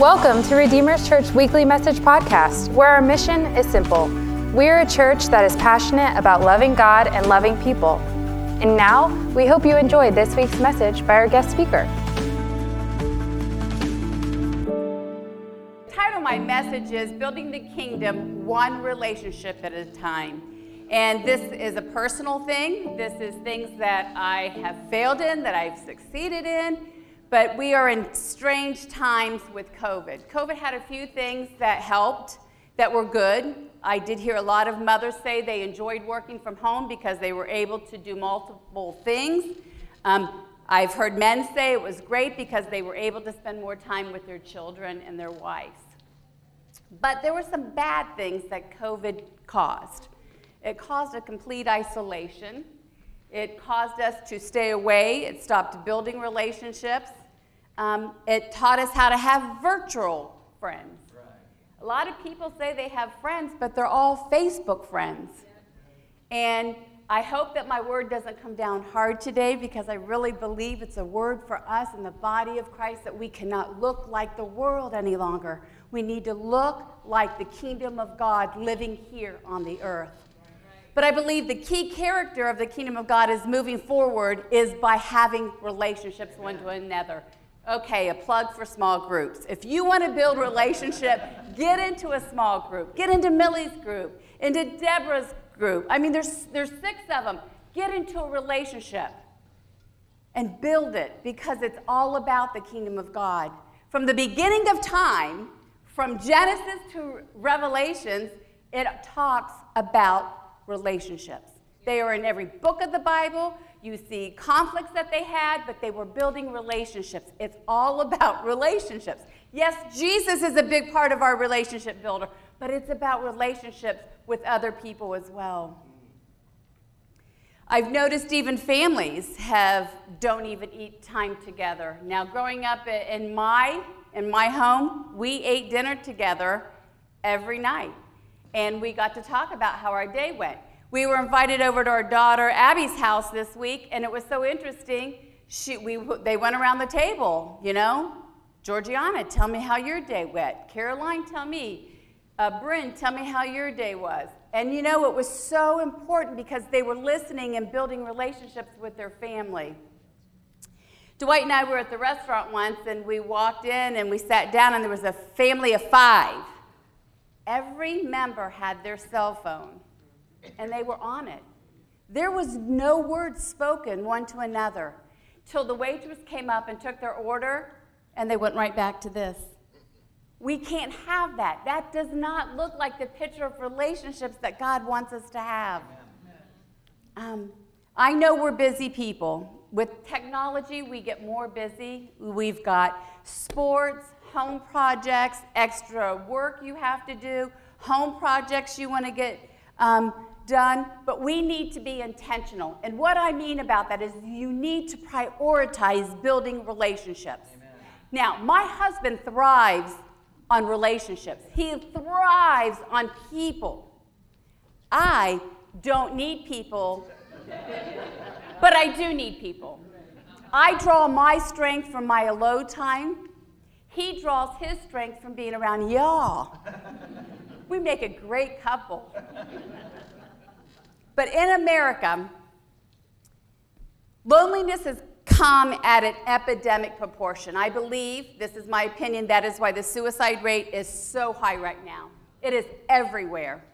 Welcome to Redeemer's Church Weekly Message Podcast, where our mission is simple. We're a church that is passionate about loving God and loving people. And now, we hope you enjoyed this week's message by our guest speaker. The title of my message is Building the Kingdom One Relationship at a Time. And this is a personal thing. This is things that I have failed in, that I've succeeded in. But we are in strange times with COVID. COVID had a few things that helped, that were good. I did hear a lot of mothers say they enjoyed working from home because they were able to do multiple things. Um, I've heard men say it was great because they were able to spend more time with their children and their wives. But there were some bad things that COVID caused. It caused a complete isolation. It caused us to stay away. It stopped building relationships. Um, it taught us how to have virtual friends. Right. A lot of people say they have friends, but they're all Facebook friends. And I hope that my word doesn't come down hard today because I really believe it's a word for us in the body of Christ that we cannot look like the world any longer. We need to look like the kingdom of God living here on the earth. But I believe the key character of the kingdom of God is moving forward is by having relationships one to another. Okay, a plug for small groups. If you want to build relationship, get into a small group. Get into Millie's group, into Deborah's group. I mean, there's, there's six of them. Get into a relationship and build it because it's all about the kingdom of God. From the beginning of time, from Genesis to Revelations, it talks about relationships. They are in every book of the Bible. You see conflicts that they had, but they were building relationships. It's all about relationships. Yes, Jesus is a big part of our relationship builder, but it's about relationships with other people as well. I've noticed even families have don't even eat time together. Now, growing up in my in my home, we ate dinner together every night and we got to talk about how our day went. We were invited over to our daughter Abby's house this week, and it was so interesting. She, we, they went around the table, you know. Georgiana, tell me how your day went. Caroline, tell me. Uh, Bryn, tell me how your day was. And you know, it was so important because they were listening and building relationships with their family. Dwight and I were at the restaurant once, and we walked in and we sat down, and there was a family of five. Every member had their cell phone, and they were on it. There was no word spoken one to another till the waitress came up and took their order, and they went right back to this. We can't have that. That does not look like the picture of relationships that God wants us to have. Um, I know we're busy people. With technology, we get more busy. We've got sports, home projects, extra work you have to do, home projects you want to get um, done, but we need to be intentional. And what I mean about that is you need to prioritize building relationships. Amen. Now, my husband thrives on relationships, he thrives on people. I don't need people, but I do need people. I draw my strength from my alone time he draws his strength from being around y'all. we make a great couple. But in America, loneliness has come at an epidemic proportion. I believe, this is my opinion, that is why the suicide rate is so high right now. It is everywhere.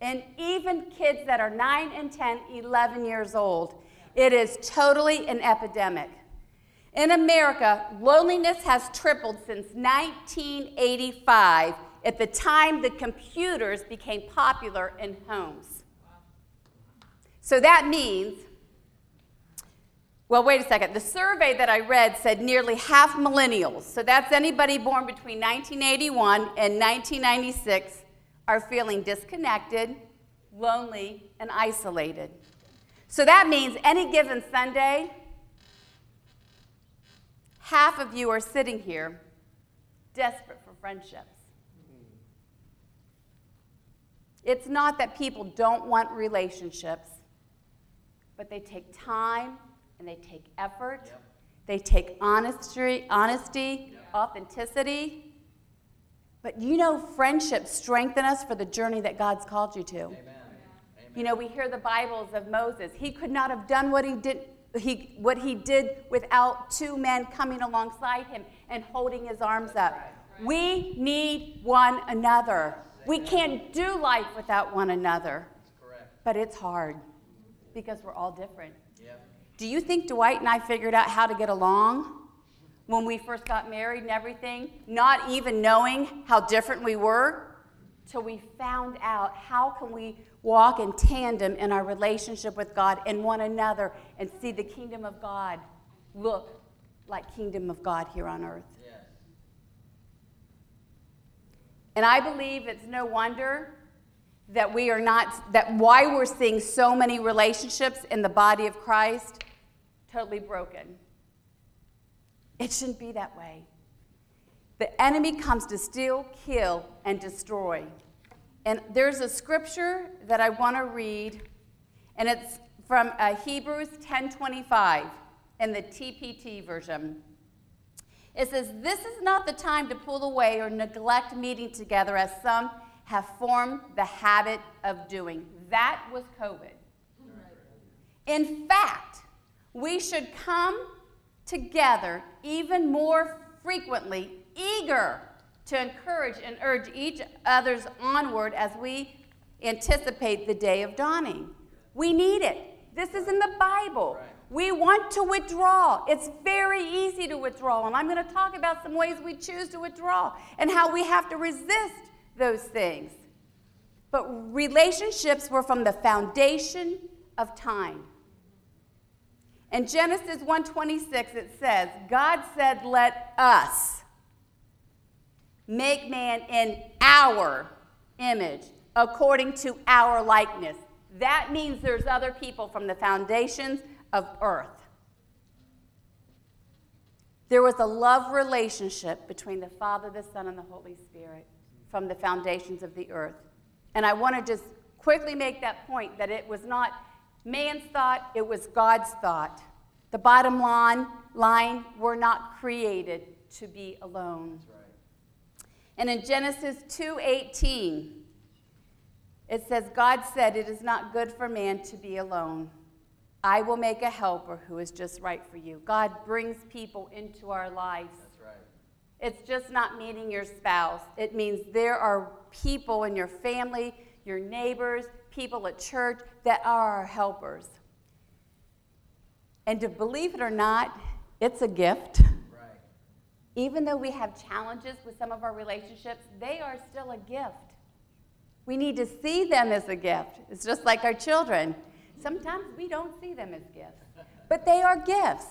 And even kids that are 9 and 10, 11 years old, it is totally an epidemic. In America, loneliness has tripled since 1985 at the time the computers became popular in homes. So that means, well, wait a second. The survey that I read said nearly half millennials, so that's anybody born between 1981 and 1996, are feeling disconnected, lonely, and isolated. So that means any given Sunday, half of you are sitting here desperate for friendships. It's not that people don't want relationships, but they take time and they take effort. Yep. They take honesty, honesty, yep. authenticity. But you know, friendships strengthen us for the journey that God's called you to. Amen. You know, we hear the Bibles of Moses. He could not have done what he did, he, what he did without two men coming alongside him and holding his arms up. We need one another. We can't do life without one another. But it's hard because we're all different. Do you think Dwight and I figured out how to get along when we first got married and everything, not even knowing how different we were? Till we found out how can we walk in tandem in our relationship with God and one another and see the kingdom of God look like kingdom of God here on earth. Yes. And I believe it's no wonder that we are not that why we're seeing so many relationships in the body of Christ totally broken. It shouldn't be that way. The enemy comes to steal, kill, and destroy. And there's a scripture that I want to read, and it's from uh, Hebrews 10:25 in the TPT version. It says, "This is not the time to pull away or neglect meeting together, as some have formed the habit of doing." That was COVID. In fact, we should come together even more frequently, eager to encourage and urge each other's onward as we anticipate the day of dawning. We need it. This is in the Bible. We want to withdraw. It's very easy to withdraw. And I'm going to talk about some ways we choose to withdraw and how we have to resist those things. But relationships were from the foundation of time. In Genesis 1:26 it says, God said, "Let us make man in our image, according to our likeness. That means there's other people from the foundations of earth. There was a love relationship between the Father, the Son, and the Holy Spirit from the foundations of the earth. And I want to just quickly make that point that it was not man's thought, it was God's thought. The bottom line, line we're not created to be alone. And in Genesis 2:18, it says, God said, It is not good for man to be alone. I will make a helper who is just right for you. God brings people into our lives. That's right. It's just not meeting your spouse. It means there are people in your family, your neighbors, people at church that are our helpers. And to believe it or not, it's a gift. Right. Even though we have challenges with some of our relationships, they are still a gift. We need to see them as a gift. It's just like our children. Sometimes we don't see them as gifts, but they are gifts.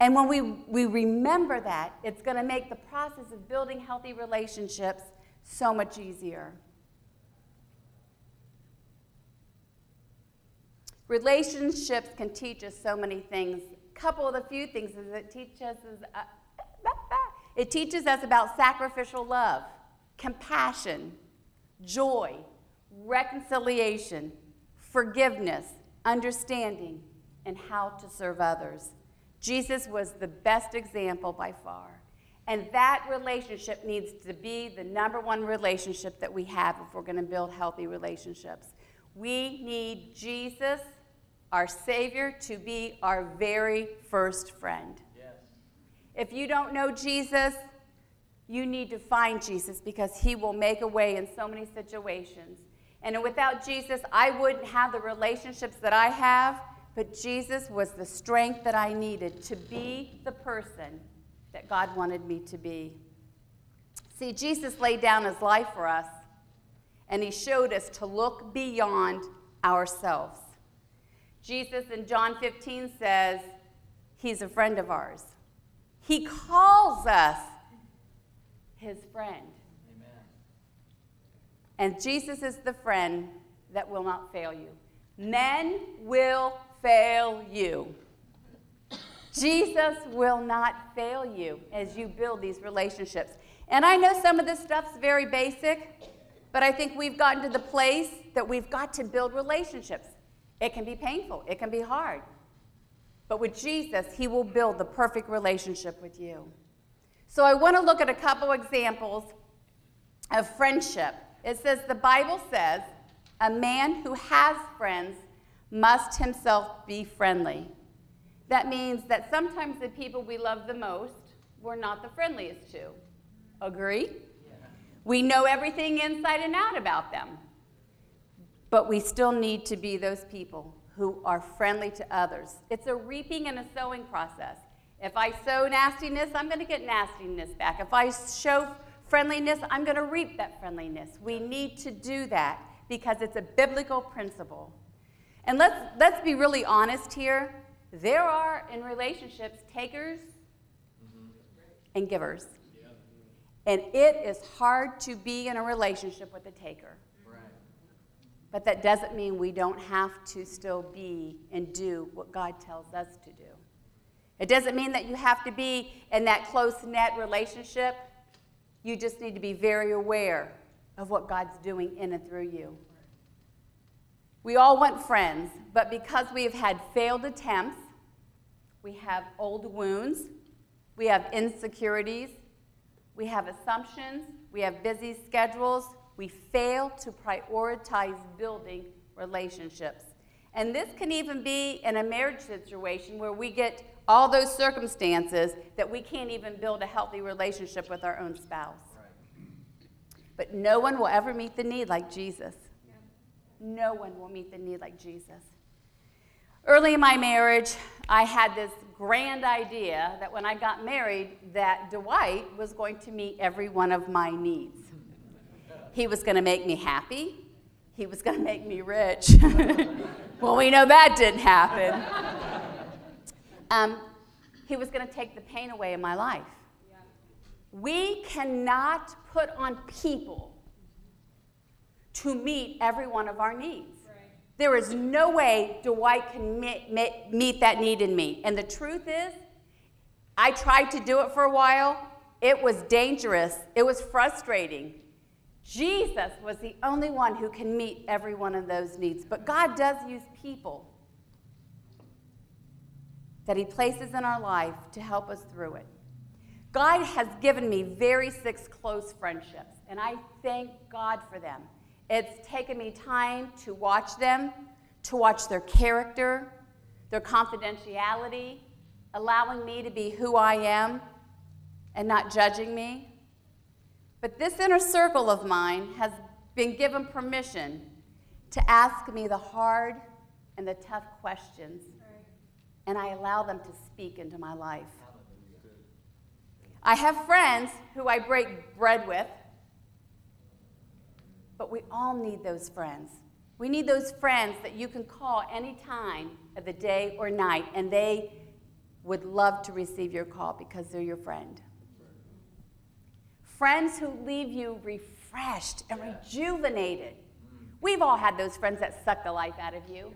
And when we, we remember that, it's going to make the process of building healthy relationships so much easier. Relationships can teach us so many things. A couple of the few things is it teaches us uh, it teaches us about sacrificial love, compassion, joy, reconciliation, forgiveness, understanding, and how to serve others. Jesus was the best example by far. And that relationship needs to be the number one relationship that we have if we're going to build healthy relationships. We need Jesus, our Savior, to be our very first friend. If you don't know Jesus, you need to find Jesus because he will make a way in so many situations. And without Jesus, I wouldn't have the relationships that I have, but Jesus was the strength that I needed to be the person that God wanted me to be. See, Jesus laid down his life for us, and he showed us to look beyond ourselves. Jesus in John 15 says, He's a friend of ours. He calls us his friend. Amen. And Jesus is the friend that will not fail you. Men will fail you. Jesus will not fail you as you build these relationships. And I know some of this stuff's very basic, but I think we've gotten to the place that we've got to build relationships. It can be painful, it can be hard. But with Jesus, He will build the perfect relationship with you. So I want to look at a couple examples of friendship. It says, the Bible says, a man who has friends must himself be friendly. That means that sometimes the people we love the most, we're not the friendliest to. Agree? We know everything inside and out about them. But we still need to be those people who are friendly to others. It's a reaping and a sowing process. If I sow nastiness, I'm going to get nastiness back. If I show friendliness, I'm going to reap that friendliness. We need to do that because it's a biblical principle. And let's, let's be really honest here. There are in relationships takers mm-hmm. and givers. And it is hard to be in a relationship with a taker. But that doesn't mean we don't have to still be and do what God tells us to do. It doesn't mean that you have to be in that close knit relationship. You just need to be very aware of what God's doing in and through you. We all want friends, but because we have had failed attempts, we have old wounds, we have insecurities, we have assumptions, we have busy schedules, we fail to prioritize building relationships. And this can even be in a marriage situation where we get all those circumstances that we can't even build a healthy relationship with our own spouse. But no one will ever meet the need like Jesus. No one will meet the need like Jesus. Early in my marriage, I had this grand idea that when I got married, that Dwight was going to meet every one of my needs. He was going to make me happy. He was going to make me rich. well, we know that didn't happen. Um, he was going to take the pain away in my life. We cannot put on people to meet every one of our needs. There is no way Dwight can meet, meet that need in me. And the truth is, I tried to do it for a while. It was dangerous, it was frustrating. Jesus was the only one who can meet every one of those needs. But God does use people that He places in our life to help us through it. God has given me very six close friendships, and I thank God for them. It's taken me time to watch them, to watch their character, their confidentiality, allowing me to be who I am and not judging me. But this inner circle of mine has been given permission to ask me the hard and the tough questions, and I allow them to speak into my life. I have friends who I break bread with but we all need those friends. We need those friends that you can call any time of the day or night, and they would love to receive your call because they're your friend. Friends who leave you refreshed and rejuvenated. Mm. We've all had those friends that suck the life out of you.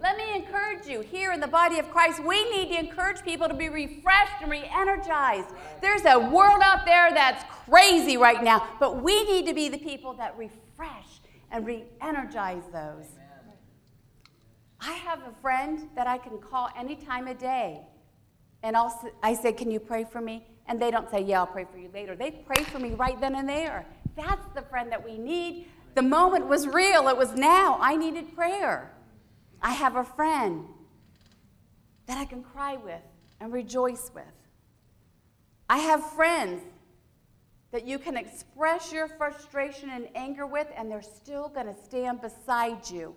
Let me encourage you here in the body of Christ, we need to encourage people to be refreshed and re energized. There's a world out there that's crazy right now, but we need to be the people that refresh and re energize those. I have a friend that I can call any time of day, and I'll, I say, Can you pray for me? And they don't say, Yeah, I'll pray for you later. They pray for me right then and there. That's the friend that we need. The moment was real, it was now. I needed prayer. I have a friend that I can cry with and rejoice with. I have friends that you can express your frustration and anger with, and they're still going to stand beside you.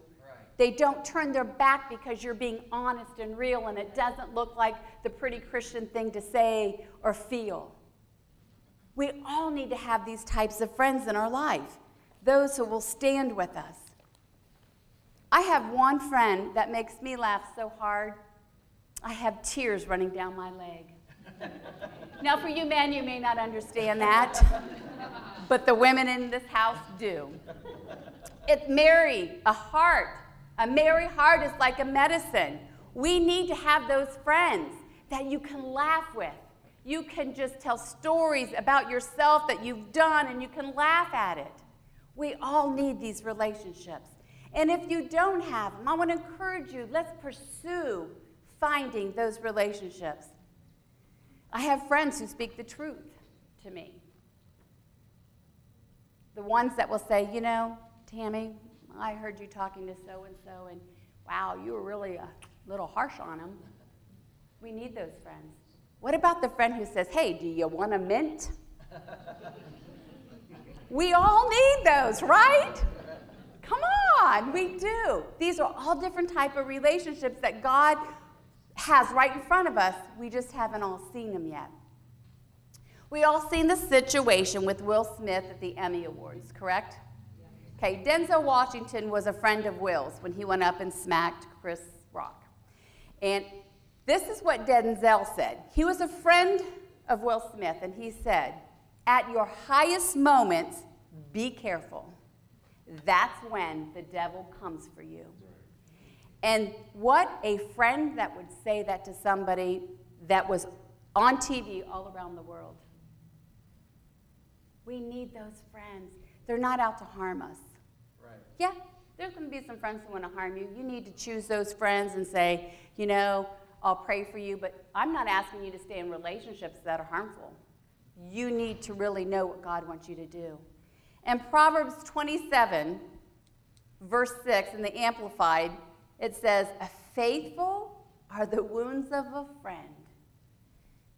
They don't turn their back because you're being honest and real, and it doesn't look like the pretty Christian thing to say or feel. We all need to have these types of friends in our life, those who will stand with us. I have one friend that makes me laugh so hard, I have tears running down my leg. now, for you men, you may not understand that, but the women in this house do. It's Mary, a heart. A merry heart is like a medicine. We need to have those friends that you can laugh with. You can just tell stories about yourself that you've done and you can laugh at it. We all need these relationships. And if you don't have them, I want to encourage you let's pursue finding those relationships. I have friends who speak the truth to me. the ones that will say, you know, Tammy, I heard you talking to so and so, and wow, you were really a little harsh on him. We need those friends. What about the friend who says, hey, do you want a mint? we all need those, right? Come on, we do. These are all different type of relationships that God has right in front of us. We just haven't all seen them yet. We all seen the situation with Will Smith at the Emmy Awards, correct? Okay, Denzel Washington was a friend of Will's when he went up and smacked Chris Rock. And this is what Denzel said. He was a friend of Will Smith, and he said, At your highest moments, be careful. That's when the devil comes for you. And what a friend that would say that to somebody that was on TV all around the world. We need those friends. They're not out to harm us. Yeah, there's going to be some friends who want to harm you. You need to choose those friends and say, you know, I'll pray for you, but I'm not asking you to stay in relationships that are harmful. You need to really know what God wants you to do. And Proverbs 27, verse 6, in the Amplified, it says, Faithful are the wounds of a friend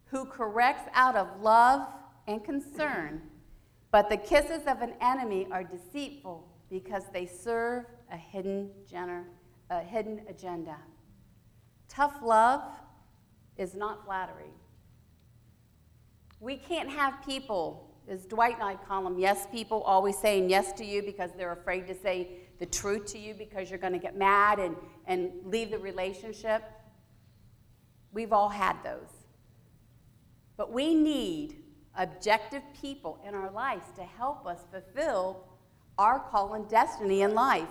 who corrects out of love and concern, but the kisses of an enemy are deceitful because they serve a hidden, gener- a hidden agenda. Tough love is not flattery. We can't have people, as Dwight and I call them, yes people, always saying yes to you because they're afraid to say the truth to you because you're going to get mad and, and leave the relationship. We've all had those. But we need objective people in our lives to help us fulfill our call and destiny in life.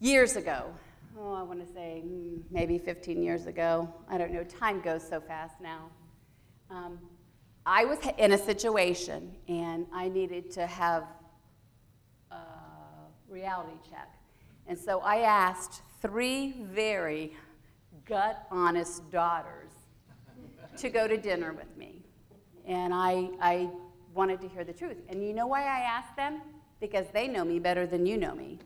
years ago. Oh, I want to say mm, maybe 15 years ago. I don't know. Time goes so fast now. Um, I was in a situation and I needed to have a reality check. And so I asked three very gut honest daughters to go to dinner with me. And I, I wanted to hear the truth. And you know why I asked them? Because they know me better than you know me.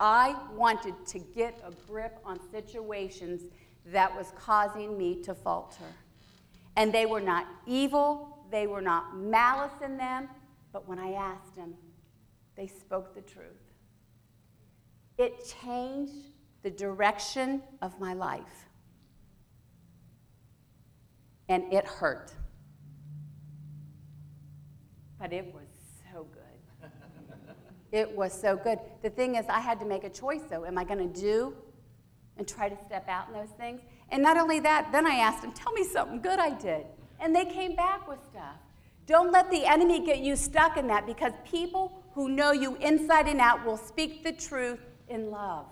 I wanted to get a grip on situations that was causing me to falter. And they were not evil, they were not malice in them, but when I asked them, they spoke the truth. It changed the direction of my life. And it hurt. But it was so good. it was so good. The thing is, I had to make a choice, though. Am I going to do and try to step out in those things? And not only that, then I asked them, tell me something good I did. And they came back with stuff. Don't let the enemy get you stuck in that because people who know you inside and out will speak the truth in love.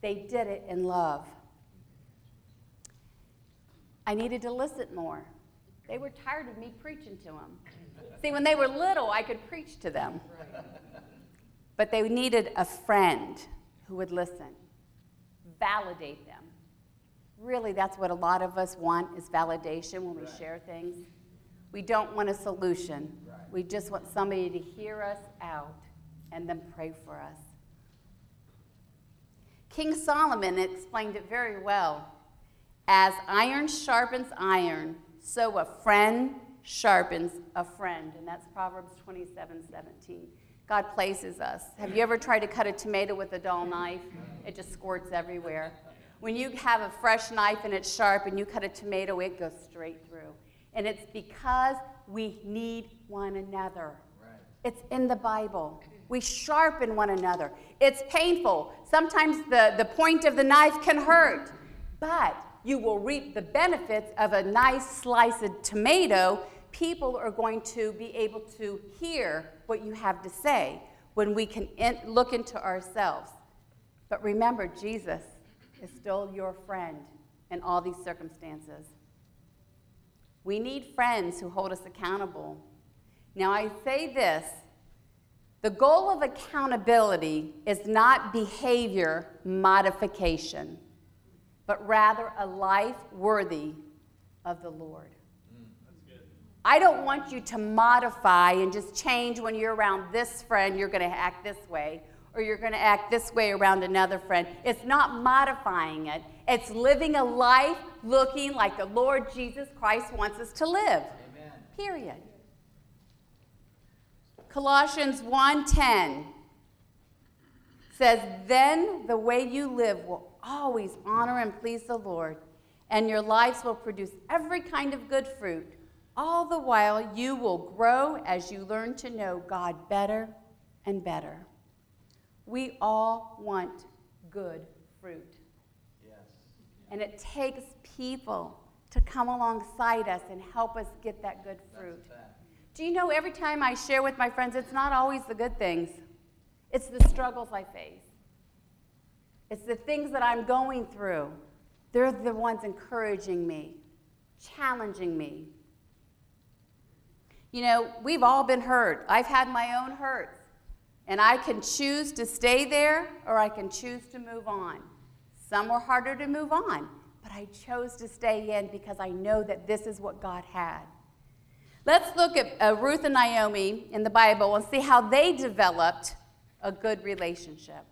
They did it in love. I needed to listen more. They were tired of me preaching to them. See, when they were little, I could preach to them. But they needed a friend who would listen, validate them. Really, that's what a lot of us want is validation when we right. share things. We don't want a solution. Right. We just want somebody to hear us out and then pray for us. King Solomon explained it very well. As iron sharpens iron, so a friend sharpens a friend. And that's Proverbs 27 17. God places us. Have you ever tried to cut a tomato with a dull knife? It just squirts everywhere. When you have a fresh knife and it's sharp and you cut a tomato, it goes straight through. And it's because we need one another. Right. It's in the Bible. We sharpen one another. It's painful. Sometimes the, the point of the knife can hurt, but you will reap the benefits of a nice slice of tomato. People are going to be able to hear what you have to say when we can in, look into ourselves. But remember, Jesus is still your friend in all these circumstances. We need friends who hold us accountable. Now, I say this the goal of accountability is not behavior modification but rather a life worthy of the Lord. I don't want you to modify and just change when you're around this friend, you're going to act this way, or you're going to act this way around another friend. It's not modifying it, it's living a life looking like the Lord Jesus Christ wants us to live. Amen. Period. Colossians 1:10 says, "Then the way you live will always honor and please the Lord, and your lives will produce every kind of good fruit." All the while, you will grow as you learn to know God better and better. We all want good fruit. Yes. And it takes people to come alongside us and help us get that good fruit. Do you know every time I share with my friends, it's not always the good things, it's the struggles I face, it's the things that I'm going through. They're the ones encouraging me, challenging me, you know, we've all been hurt. I've had my own hurts. And I can choose to stay there or I can choose to move on. Some were harder to move on, but I chose to stay in because I know that this is what God had. Let's look at uh, Ruth and Naomi in the Bible and see how they developed a good relationship.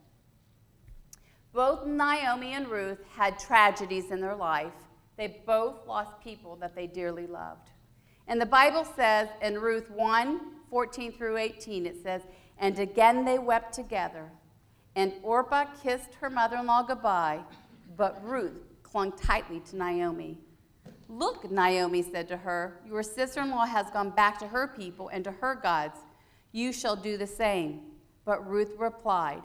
Both Naomi and Ruth had tragedies in their life. They both lost people that they dearly loved. And the Bible says in Ruth 1 14 through 18, it says, And again they wept together. And Orpah kissed her mother in law goodbye, but Ruth clung tightly to Naomi. Look, Naomi said to her, Your sister in law has gone back to her people and to her gods. You shall do the same. But Ruth replied,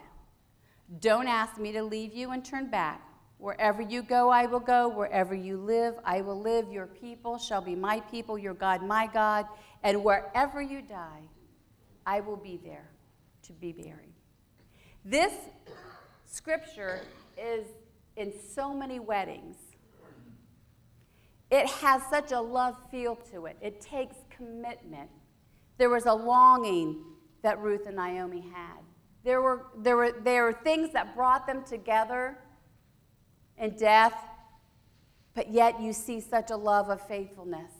Don't ask me to leave you and turn back. Wherever you go, I will go. Wherever you live, I will live. Your people shall be my people, your God, my God. And wherever you die, I will be there to be buried. This scripture is in so many weddings. It has such a love feel to it. It takes commitment. There was a longing that Ruth and Naomi had. There were, there were, there were things that brought them together and death, but yet you see such a love of faithfulness.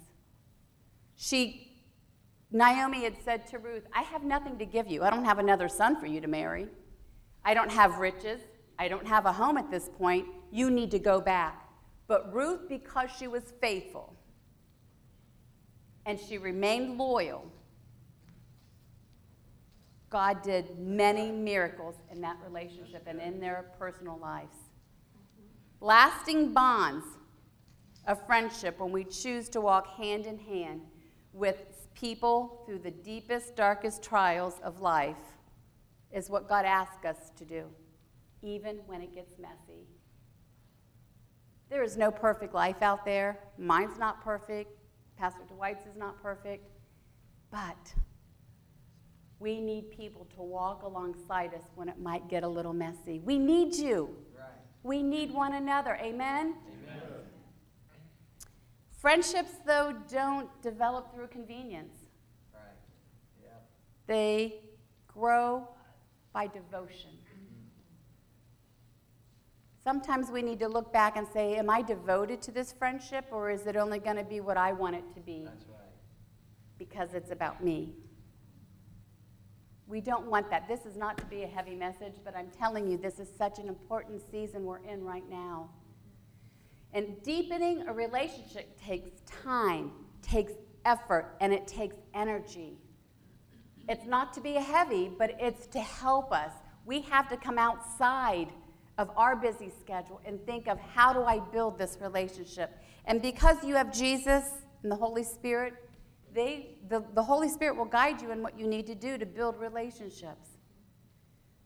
She, Naomi had said to Ruth, I have nothing to give you. I don't have another son for you to marry. I don't have riches. I don't have a home at this point. You need to go back. But Ruth, because she was faithful and she remained loyal, God did many miracles in that relationship and in their personal lives lasting bonds of friendship when we choose to walk hand in hand with people through the deepest, darkest trials of life is what God asks us to do, even when it gets messy. There is no perfect life out there. Mine's not perfect. Pastor Dwight's is not perfect. But we need people to walk alongside us when it might get a little messy. We need you. We need one another. Amen? Amen? Friendships, though, don't develop through convenience. Right. Yeah. They grow by devotion. Sometimes we need to look back and say, Am I devoted to this friendship, or is it only going to be what I want it to be? That's right. Because it's about me. We don't want that. This is not to be a heavy message, but I'm telling you, this is such an important season we're in right now. And deepening a relationship takes time, takes effort, and it takes energy. It's not to be heavy, but it's to help us. We have to come outside of our busy schedule and think of how do I build this relationship. And because you have Jesus and the Holy Spirit, they, the, the Holy Spirit will guide you in what you need to do to build relationships.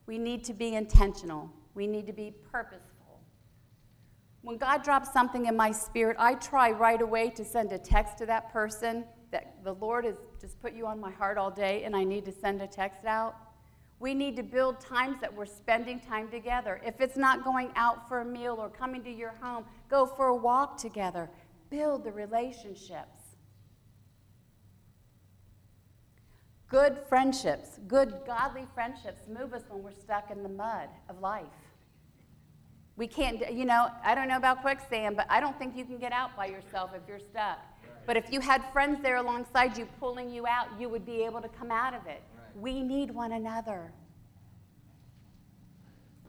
We need to be intentional, we need to be purposeful. When God drops something in my spirit, I try right away to send a text to that person that the Lord has just put you on my heart all day and I need to send a text out. We need to build times that we're spending time together. If it's not going out for a meal or coming to your home, go for a walk together. Build the relationships. Good friendships, good godly friendships move us when we're stuck in the mud of life. We can't, you know, I don't know about quicksand, but I don't think you can get out by yourself if you're stuck. But if you had friends there alongside you pulling you out, you would be able to come out of it. We need one another.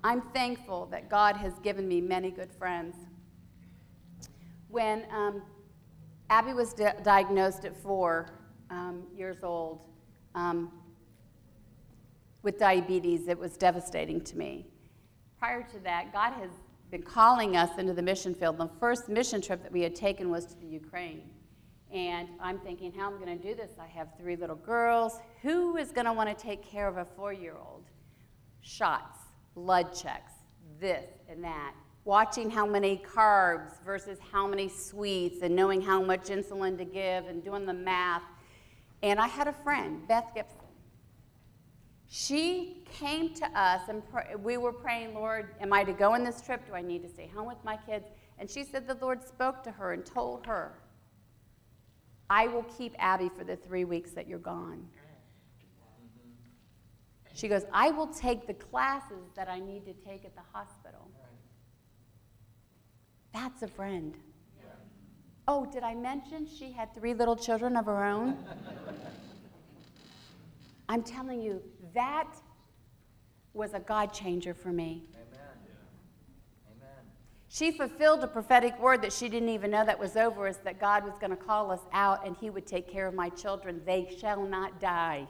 I'm thankful that God has given me many good friends. When um, Abby was di- diagnosed at four um, years old um, with diabetes, it was devastating to me. Prior to that, God has been calling us into the mission field. The first mission trip that we had taken was to the Ukraine. And I'm thinking, how am I going to do this? I have three little girls. Who is going to want to take care of a four year old? Shots, blood checks, this and that. Watching how many carbs versus how many sweets, and knowing how much insulin to give, and doing the math. And I had a friend, Beth Gibson. She came to us, and pr- we were praying, Lord, am I to go on this trip? Do I need to stay home with my kids? And she said the Lord spoke to her and told her I will keep Abby for the three weeks that you're gone. She goes, I will take the classes that I need to take at the hospital. That's a friend. Oh, did I mention she had three little children of her own? I'm telling you, that was a God changer for me. Amen. Amen. She fulfilled a prophetic word that she didn't even know that was over us that God was going to call us out and He would take care of my children. They shall not die.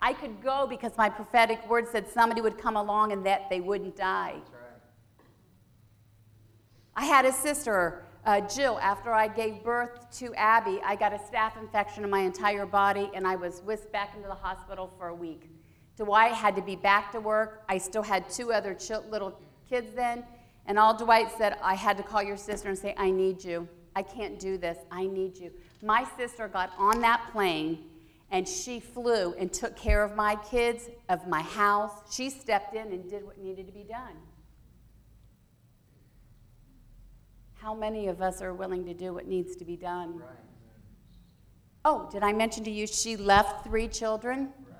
I could go because my prophetic word said somebody would come along and that they wouldn't die. I had a sister, uh, Jill, after I gave birth to Abby, I got a staph infection in my entire body and I was whisked back into the hospital for a week. Dwight had to be back to work. I still had two other ch- little kids then. And all Dwight said, I had to call your sister and say, I need you. I can't do this. I need you. My sister got on that plane and she flew and took care of my kids, of my house. She stepped in and did what needed to be done. How many of us are willing to do what needs to be done? Right. Oh, did I mention to you she left three children right.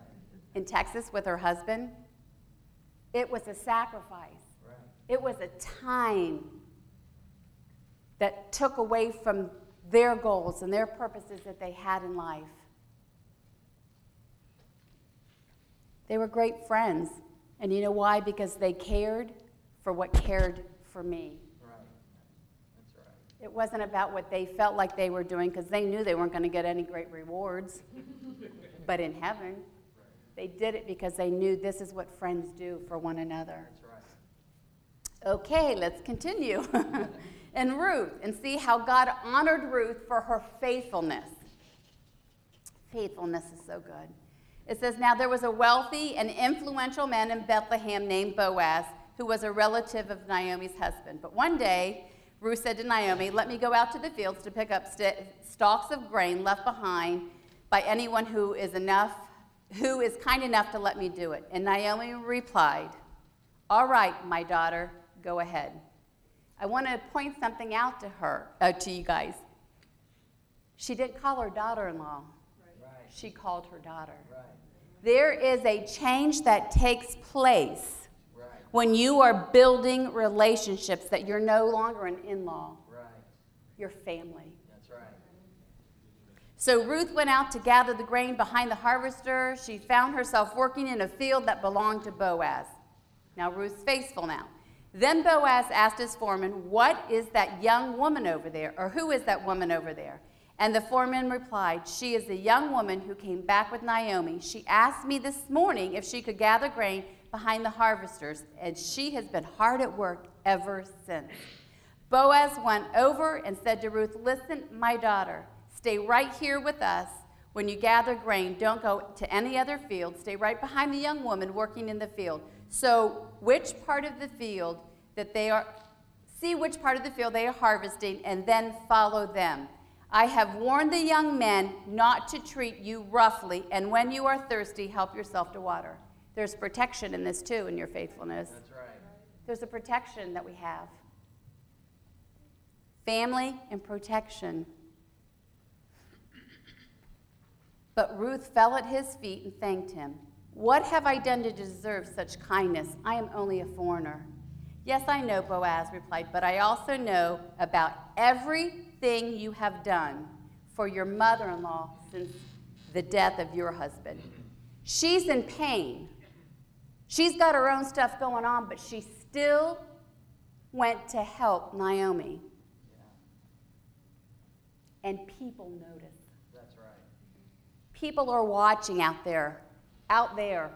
in Texas with her husband? It was a sacrifice. It was a time that took away from their goals and their purposes that they had in life. They were great friends. And you know why? Because they cared for what cared for me. Right. That's right. It wasn't about what they felt like they were doing because they knew they weren't going to get any great rewards. but in heaven, they did it because they knew this is what friends do for one another. Okay, let's continue. and Ruth, and see how God honored Ruth for her faithfulness. Faithfulness is so good. It says, Now there was a wealthy and influential man in Bethlehem named Boaz, who was a relative of Naomi's husband. But one day, Ruth said to Naomi, Let me go out to the fields to pick up st- stalks of grain left behind by anyone who is enough, who is kind enough to let me do it. And Naomi replied, All right, my daughter, go ahead. I want to point something out to her, uh, to you guys. She didn't call her daughter in law, right. she called her daughter. Right. There is a change that takes place. When you are building relationships that you're no longer an in law, your family. That's right. So Ruth went out to gather the grain behind the harvester. She found herself working in a field that belonged to Boaz. Now, Ruth's faithful now. Then Boaz asked his foreman, What is that young woman over there? Or who is that woman over there? And the foreman replied, She is the young woman who came back with Naomi. She asked me this morning if she could gather grain behind the harvesters, and she has been hard at work ever since. Boaz went over and said to Ruth, Listen, my daughter, stay right here with us. When you gather grain, don't go to any other field. Stay right behind the young woman working in the field. So, which part of the field that they are, see which part of the field they are harvesting, and then follow them. I have warned the young men not to treat you roughly, and when you are thirsty, help yourself to water. There's protection in this too, in your faithfulness. That's right. There's a protection that we have family and protection. But Ruth fell at his feet and thanked him. What have I done to deserve such kindness? I am only a foreigner. Yes, I know, Boaz replied, but I also know about everything you have done for your mother in law since the death of your husband. She's in pain. She's got her own stuff going on, but she still went to help Naomi. And people notice. That's right. People are watching out there. Out there.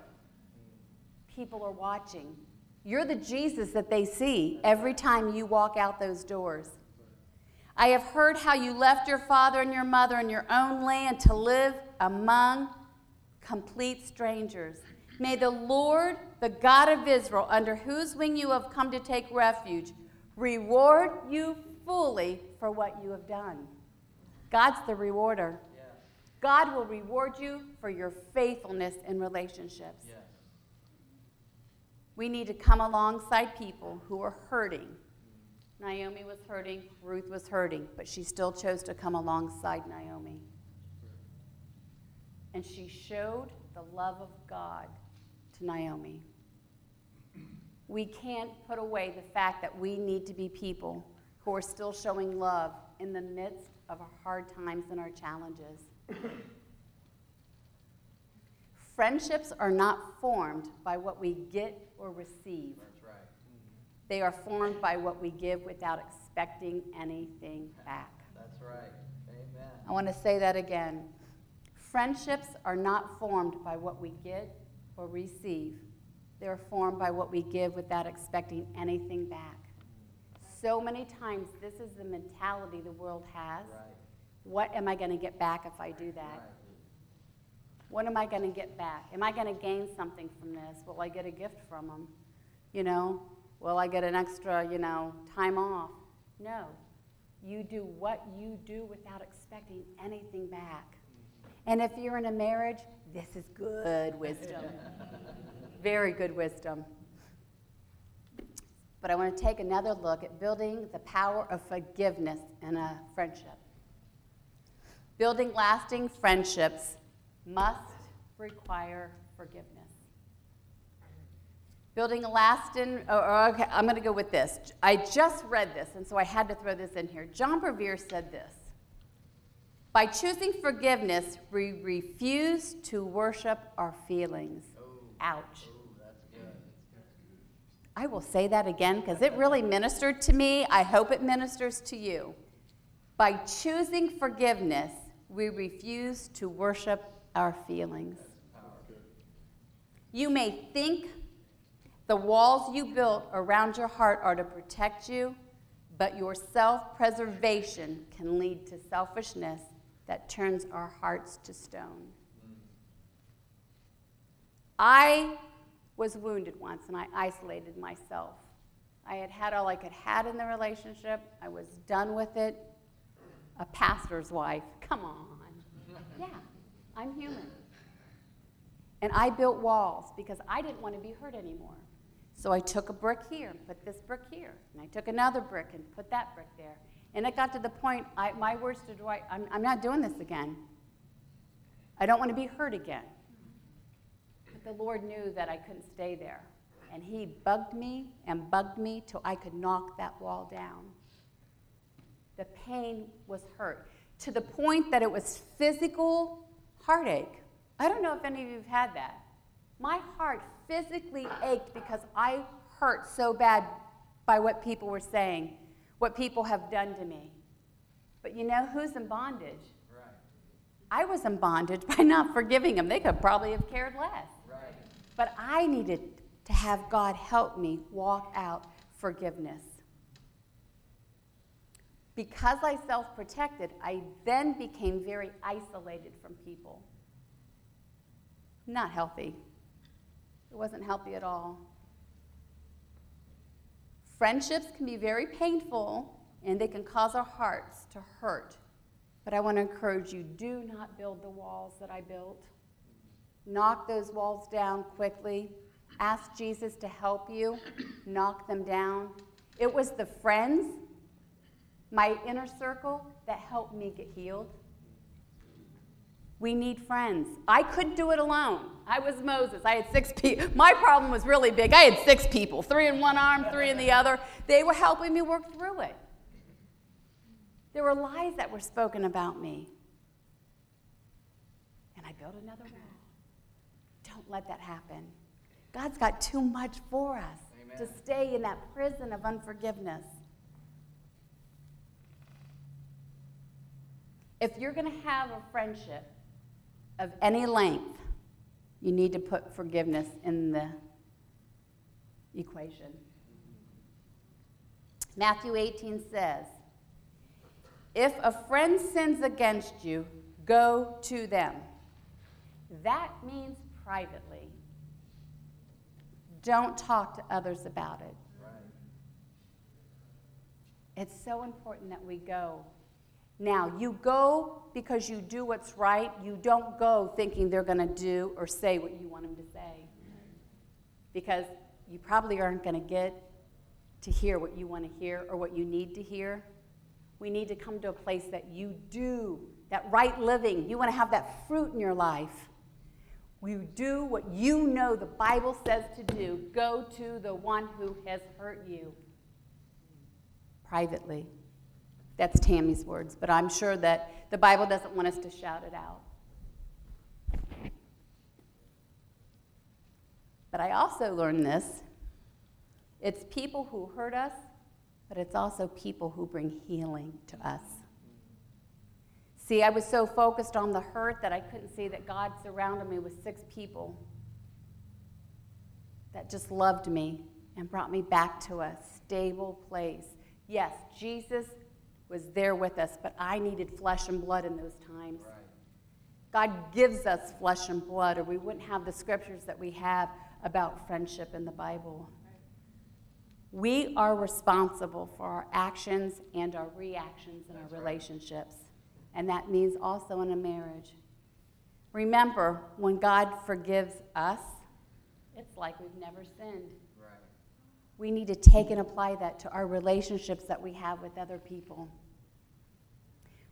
People are watching. You're the Jesus that they see every time you walk out those doors. I have heard how you left your father and your mother and your own land to live among complete strangers. May the Lord, the God of Israel, under whose wing you have come to take refuge, reward you fully for what you have done. God's the rewarder. Yes. God will reward you for your faithfulness in relationships. Yes. We need to come alongside people who are hurting. Naomi was hurting, Ruth was hurting, but she still chose to come alongside Naomi. And she showed the love of God Naomi. We can't put away the fact that we need to be people who are still showing love in the midst of our hard times and our challenges. Friendships are not formed by what we get or receive. That's right. Mm-hmm. They are formed by what we give without expecting anything back. That's right. Amen. I want to say that again. Friendships are not formed by what we get or receive. They're formed by what we give without expecting anything back. So many times, this is the mentality the world has. Right. What am I going to get back if I do that? Right. What am I going to get back? Am I going to gain something from this? Will I get a gift from them? You know, will I get an extra, you know, time off? No. You do what you do without expecting anything back. And if you're in a marriage, this is good wisdom. Very good wisdom. But I want to take another look at building the power of forgiveness in a friendship. Building lasting friendships must require forgiveness. Building a lasting, oh, oh, okay, I'm going to go with this. I just read this, and so I had to throw this in here. John Bevere said this By choosing forgiveness, we refuse to worship our feelings. Oh. Ouch. Ooh, that's good. I will say that again because it really ministered to me. I hope it ministers to you. By choosing forgiveness, we refuse to worship our feelings. You may think the walls you built around your heart are to protect you, but your self preservation can lead to selfishness that turns our hearts to stone. I was wounded once and I isolated myself. I had had all I could had in the relationship. I was done with it. A pastor's wife. Come on. Yeah, I'm human. And I built walls because I didn't want to be hurt anymore. So I took a brick here put this brick here. And I took another brick and put that brick there. And it got to the point, I, my words to Dwight, I'm, I'm not doing this again. I don't want to be hurt again. But the Lord knew that I couldn't stay there. And He bugged me and bugged me till I could knock that wall down. The pain was hurt to the point that it was physical heartache. I don't know if any of you have had that. My heart physically ached because I hurt so bad by what people were saying, what people have done to me. But you know who's in bondage? Right. I was in bondage by not forgiving them. They could probably have cared less. Right. But I needed to have God help me walk out forgiveness. Because I self protected, I then became very isolated from people. Not healthy. It wasn't healthy at all. Friendships can be very painful and they can cause our hearts to hurt. But I want to encourage you do not build the walls that I built. Knock those walls down quickly. Ask Jesus to help you knock them down. It was the friends, my inner circle, that helped me get healed. We need friends. I couldn't do it alone. I was Moses. I had six people. My problem was really big. I had six people three in one arm, three in the other. They were helping me work through it. There were lies that were spoken about me. And I built another wall. Don't let that happen. God's got too much for us Amen. to stay in that prison of unforgiveness. If you're going to have a friendship of any length, you need to put forgiveness in the equation. Matthew 18 says, If a friend sins against you, go to them. That means privately. Don't talk to others about it. Right. It's so important that we go. Now, you go because you do what's right. You don't go thinking they're going to do or say what you want them to say. Because you probably aren't going to get to hear what you want to hear or what you need to hear. We need to come to a place that you do that right living. You want to have that fruit in your life. You do what you know the Bible says to do. Go to the one who has hurt you privately. That's Tammy's words, but I'm sure that the Bible doesn't want us to shout it out. But I also learned this it's people who hurt us, but it's also people who bring healing to us. See, I was so focused on the hurt that I couldn't see that God surrounded me with six people that just loved me and brought me back to a stable place. Yes, Jesus was there with us, but I needed flesh and blood in those times. Right. God gives us flesh and blood, or we wouldn't have the scriptures that we have about friendship in the Bible. We are responsible for our actions and our reactions in our relationships, and that means also in a marriage. Remember, when God forgives us, it's like we've never sinned. Right. We need to take and apply that to our relationships that we have with other people.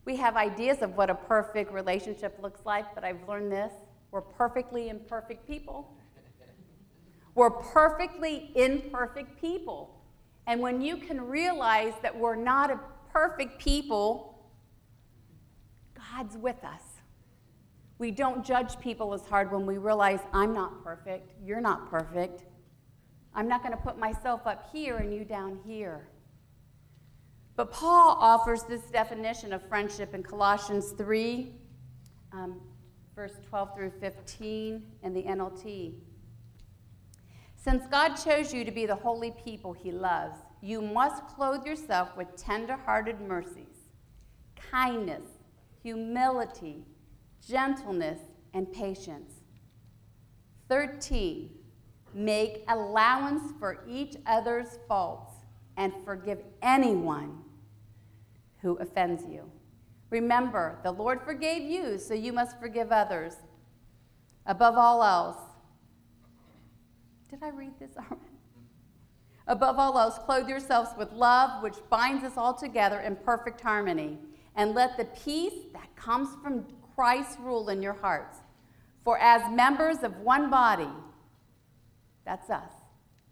We have ideas of what a perfect relationship looks like, but I've learned this we're perfectly imperfect people. We're perfectly imperfect people. And when you can realize that we're not a perfect people, God's with us. We don't judge people as hard when we realize I'm not perfect, you're not perfect. I'm not going to put myself up here and you down here. But Paul offers this definition of friendship in Colossians 3, um, verse 12 through 15 in the NLT. Since God chose you to be the holy people he loves, you must clothe yourself with tender hearted mercies, kindness, humility, gentleness, and patience. 13. Make allowance for each other's faults and forgive anyone who offends you. Remember, the Lord forgave you, so you must forgive others. Above all else, did I read this? Above all else, clothe yourselves with love, which binds us all together in perfect harmony. And let the peace that comes from Christ rule in your hearts. For as members of one body, that's us,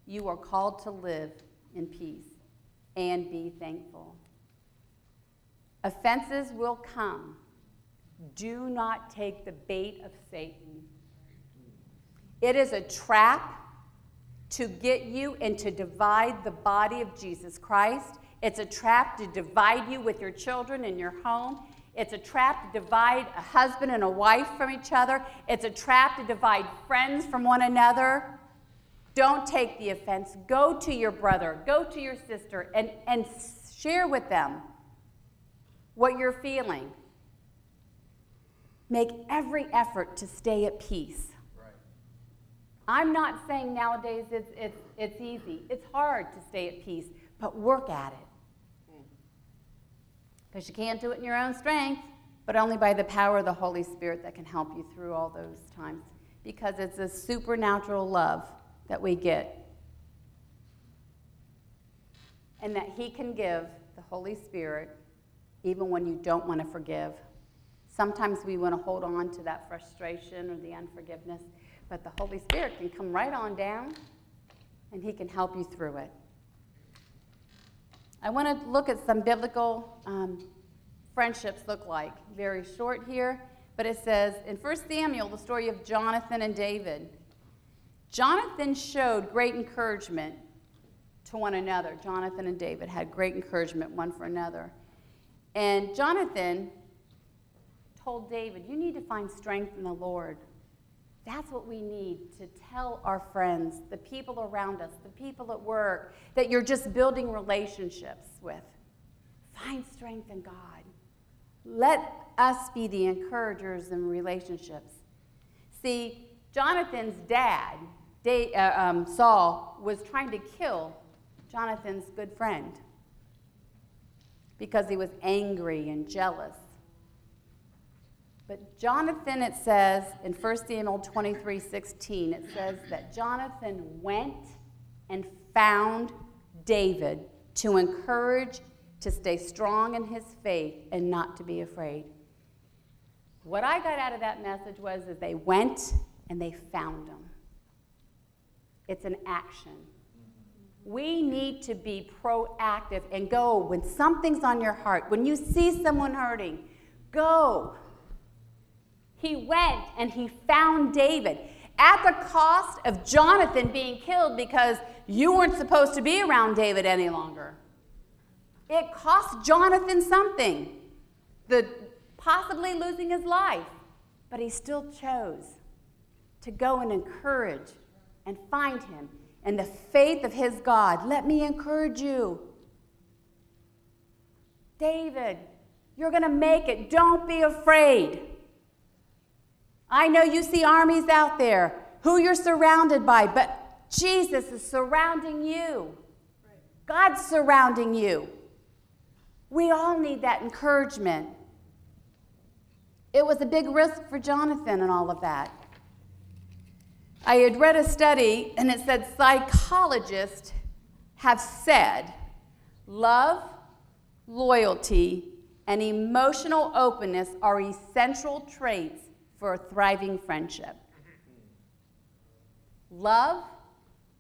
you are called to live in peace and be thankful. Offenses will come. Do not take the bait of Satan. It is a trap to get you and to divide the body of Jesus Christ. It's a trap to divide you with your children in your home. It's a trap to divide a husband and a wife from each other. It's a trap to divide friends from one another. Don't take the offense. Go to your brother, go to your sister, and, and share with them what you're feeling. Make every effort to stay at peace. Right. I'm not saying nowadays it's, it's, it's easy. It's hard to stay at peace, but work at it. Mm. Because you can't do it in your own strength, but only by the power of the Holy Spirit that can help you through all those times. Because it's a supernatural love that we get. And that He can give the Holy Spirit even when you don't want to forgive. Sometimes we want to hold on to that frustration or the unforgiveness, but the Holy Spirit can come right on down and He can help you through it. I want to look at some biblical um, friendships look like. Very short here, but it says in 1 Samuel, the story of Jonathan and David. Jonathan showed great encouragement to one another. Jonathan and David had great encouragement one for another. And Jonathan told David, You need to find strength in the Lord. That's what we need to tell our friends, the people around us, the people at work, that you're just building relationships with. Find strength in God. Let us be the encouragers in relationships. See, Jonathan's dad, uh, um, Saul, was trying to kill Jonathan's good friend because he was angry and jealous. But Jonathan, it says in 1 Samuel 23 16, it says that Jonathan went and found David to encourage to stay strong in his faith and not to be afraid. What I got out of that message was that they went and they found him. It's an action. We need to be proactive and go when something's on your heart. When you see someone hurting, go. He went and he found David at the cost of Jonathan being killed because you weren't supposed to be around David any longer. It cost Jonathan something, the possibly losing his life, but he still chose to go and encourage and find him and the faith of his God. Let me encourage you. David, you're going to make it. Don't be afraid. I know you see armies out there who you're surrounded by, but Jesus is surrounding you. God's surrounding you. We all need that encouragement. It was a big risk for Jonathan and all of that. I had read a study, and it said psychologists have said love, loyalty, and emotional openness are essential traits for a thriving friendship. Love,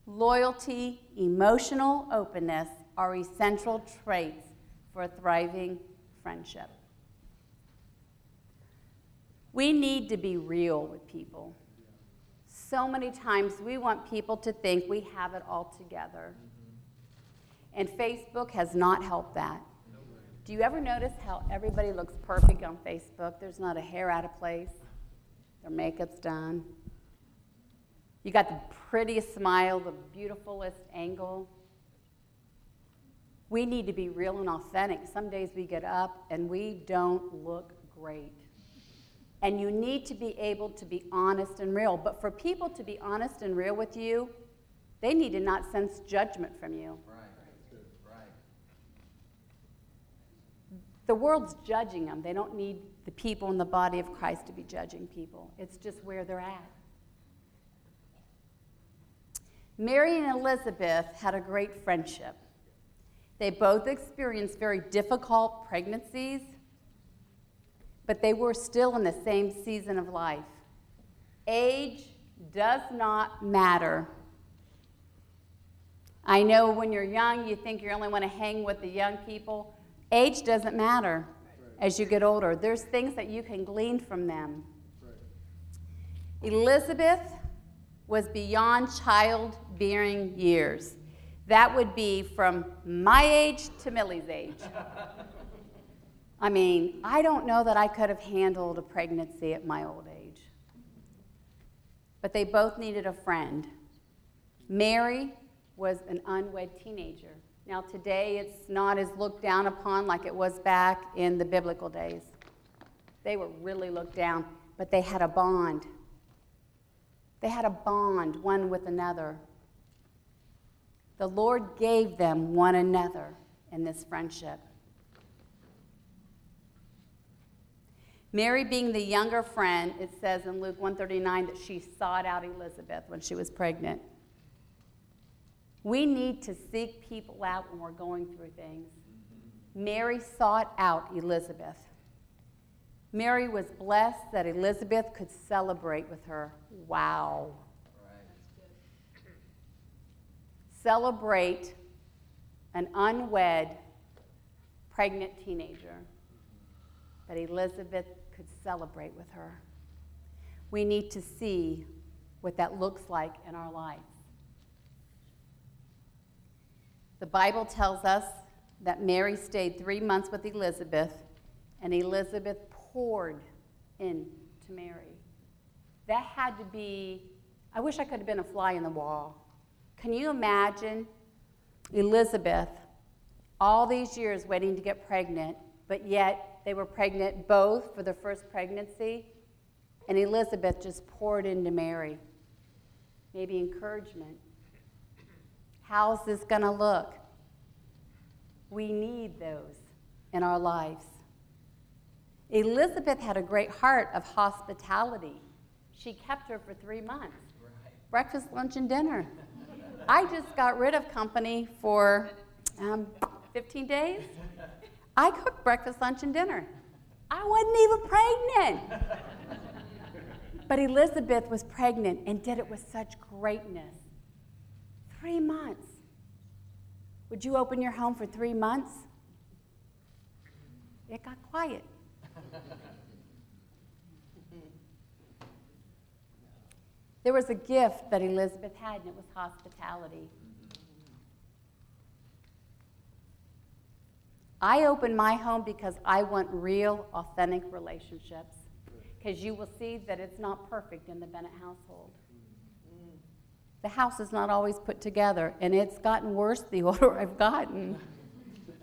loyalty, emotional openness are essential traits for a thriving friendship. We need to be real with people. So many times we want people to think we have it all together. Mm-hmm. And Facebook has not helped that. Do you ever notice how everybody looks perfect on Facebook? There's not a hair out of place, their makeup's done. You got the prettiest smile, the beautifulest angle. We need to be real and authentic. Some days we get up and we don't look great. And you need to be able to be honest and real. But for people to be honest and real with you, they need to not sense judgment from you. Right. Right. The world's judging them. They don't need the people in the body of Christ to be judging people. It's just where they're at. Mary and Elizabeth had a great friendship. They both experienced very difficult pregnancies but they were still in the same season of life. Age does not matter. I know when you're young, you think you only want to hang with the young people. Age doesn't matter as you get older. There's things that you can glean from them. Elizabeth was beyond childbearing years. That would be from my age to Millie's age. I mean, I don't know that I could have handled a pregnancy at my old age. But they both needed a friend. Mary was an unwed teenager. Now, today it's not as looked down upon like it was back in the biblical days. They were really looked down, but they had a bond. They had a bond one with another. The Lord gave them one another in this friendship. Mary, being the younger friend, it says in Luke 139 that she sought out Elizabeth when she was pregnant. We need to seek people out when we're going through things. Mary sought out Elizabeth. Mary was blessed that Elizabeth could celebrate with her. Wow. Celebrate an unwed, pregnant teenager. That Elizabeth could celebrate with her. We need to see what that looks like in our lives. The Bible tells us that Mary stayed three months with Elizabeth, and Elizabeth poured into Mary. That had to be, I wish I could have been a fly in the wall. Can you imagine Elizabeth all these years waiting to get pregnant, but yet they were pregnant both for the first pregnancy, and Elizabeth just poured into Mary? Maybe encouragement. How's this going to look? We need those in our lives. Elizabeth had a great heart of hospitality. She kept her for three months Right. breakfast, lunch, and dinner. I just got rid of company for um, 15 days. I cooked breakfast, lunch, and dinner. I wasn't even pregnant. But Elizabeth was pregnant and did it with such greatness. Three months. Would you open your home for three months? It got quiet. There was a gift that Elizabeth had, and it was hospitality. I open my home because I want real, authentic relationships. Because you will see that it's not perfect in the Bennett household. The house is not always put together, and it's gotten worse the older I've gotten.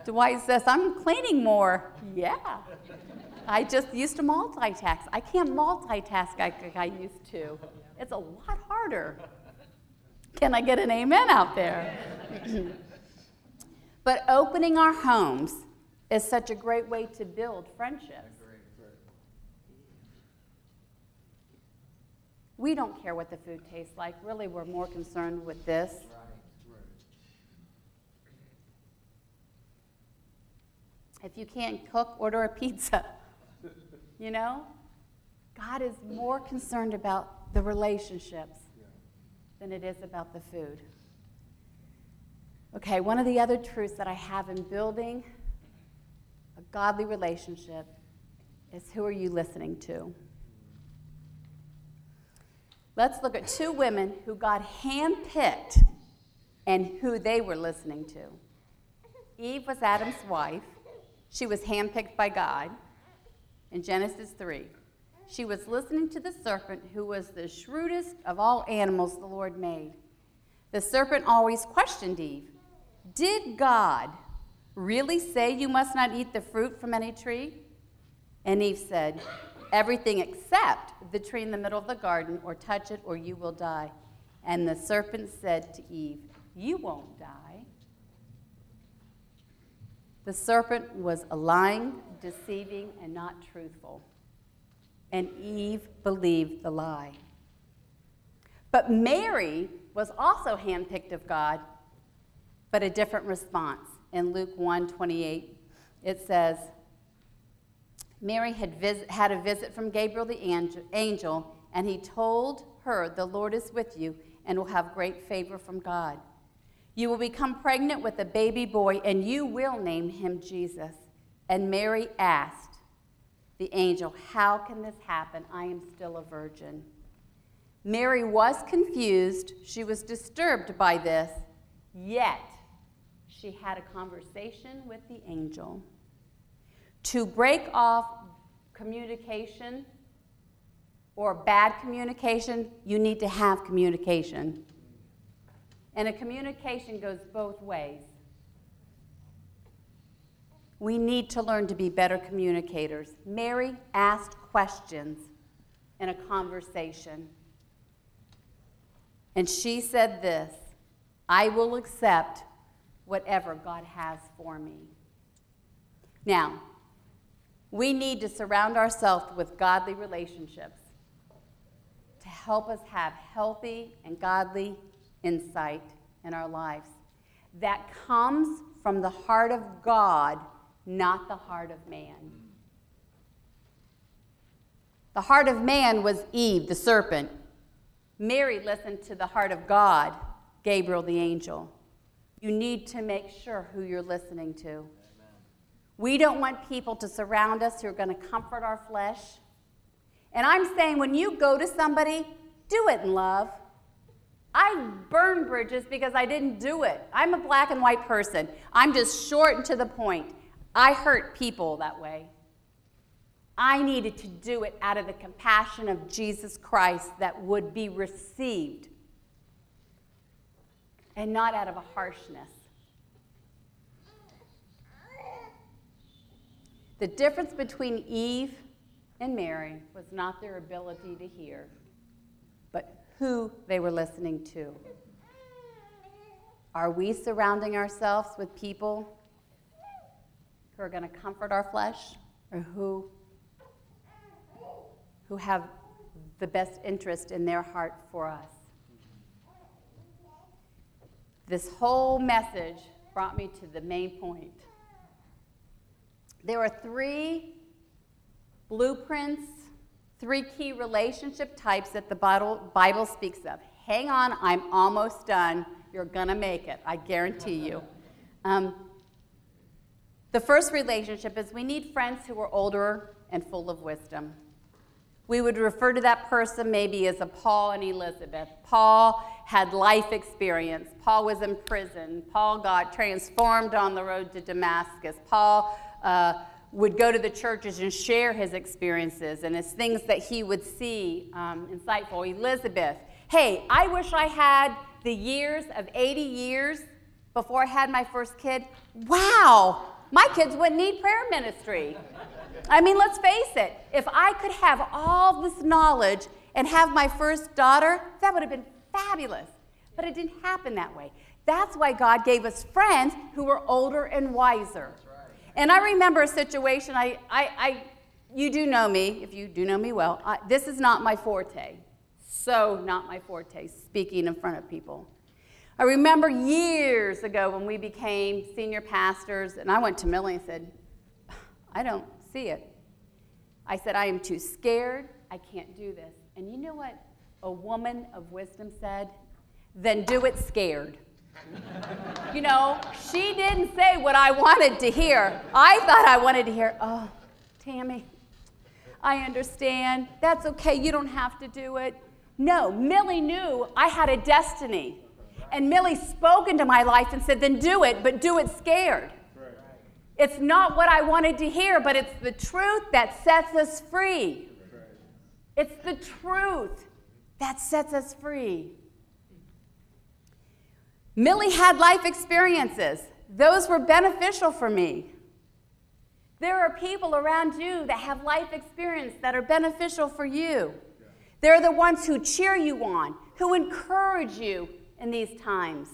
Dwight says, I'm cleaning more. Yeah. I just used to multitask. I can't multitask like I used to. It's a lot harder. Can I get an amen out there? but opening our homes is such a great way to build friendships. We don't care what the food tastes like. Really, we're more concerned with this. If you can't cook, order a pizza. You know? God is more concerned about the relationships than it is about the food. Okay, one of the other truths that I have in building a godly relationship is who are you listening to? Let's look at two women who God handpicked and who they were listening to. Eve was Adam's wife. She was handpicked by God in Genesis 3. She was listening to the serpent, who was the shrewdest of all animals the Lord made. The serpent always questioned Eve Did God really say you must not eat the fruit from any tree? And Eve said, Everything except the tree in the middle of the garden, or touch it, or you will die. And the serpent said to Eve, You won't die. The serpent was lying, deceiving, and not truthful. And Eve believed the lie. But Mary was also handpicked of God, but a different response. In Luke 1 28, it says, Mary had, had a visit from Gabriel the angel, and he told her, The Lord is with you and will have great favor from God. You will become pregnant with a baby boy, and you will name him Jesus. And Mary asked the angel, How can this happen? I am still a virgin. Mary was confused. She was disturbed by this, yet she had a conversation with the angel. To break off communication or bad communication, you need to have communication. And a communication goes both ways. We need to learn to be better communicators. Mary asked questions in a conversation. And she said this I will accept whatever God has for me. Now, we need to surround ourselves with godly relationships to help us have healthy and godly insight in our lives that comes from the heart of God, not the heart of man. The heart of man was Eve, the serpent. Mary listened to the heart of God, Gabriel, the angel. You need to make sure who you're listening to. Amen. We don't want people to surround us who are going to comfort our flesh. And I'm saying when you go to somebody, do it in love. I burn bridges because I didn't do it. I'm a black and white person. I'm just short and to the point. I hurt people that way. I needed to do it out of the compassion of Jesus Christ that would be received and not out of a harshness. The difference between Eve and Mary was not their ability to hear, but who they were listening to. Are we surrounding ourselves with people who are going to comfort our flesh or who, who have the best interest in their heart for us? This whole message brought me to the main point. There are three blueprints, three key relationship types that the Bible, speaks of. Hang on, I'm almost done. You're going to make it, I guarantee you. Um, the first relationship is we need friends who are older and full of wisdom. We would refer to that person maybe as a Paul and Elizabeth. Paul had life experience. Paul was in prison. Paul got transformed on the road to Damascus. Paul uh, would go to the churches and share his experiences and his things that he would see um, insightful. Elizabeth, hey, I wish I had the years of 80 years before I had my first kid. Wow, my kids wouldn't need prayer ministry. I mean, let's face it, if I could have all this knowledge and have my first daughter, that would have been fabulous. But it didn't happen that way. That's why God gave us friends who were older and wiser. And I remember a situation, I, I, I, you do know me, if you do know me well, I, this is not my forte. So, not my forte, speaking in front of people. I remember years ago when we became senior pastors, and I went to Millie and said, I don't see it. I said, I am too scared. I can't do this. And you know what a woman of wisdom said? Then do it scared. you know, she didn't say what I wanted to hear. I thought I wanted to hear, oh, Tammy, I understand. That's okay. You don't have to do it. No, Millie knew I had a destiny. And Millie spoke into my life and said, then do it, but do it scared. It's not what I wanted to hear, but it's the truth that sets us free. It's the truth that sets us free. Millie had life experiences, those were beneficial for me. There are people around you that have life experience that are beneficial for you. They're the ones who cheer you on, who encourage you in these times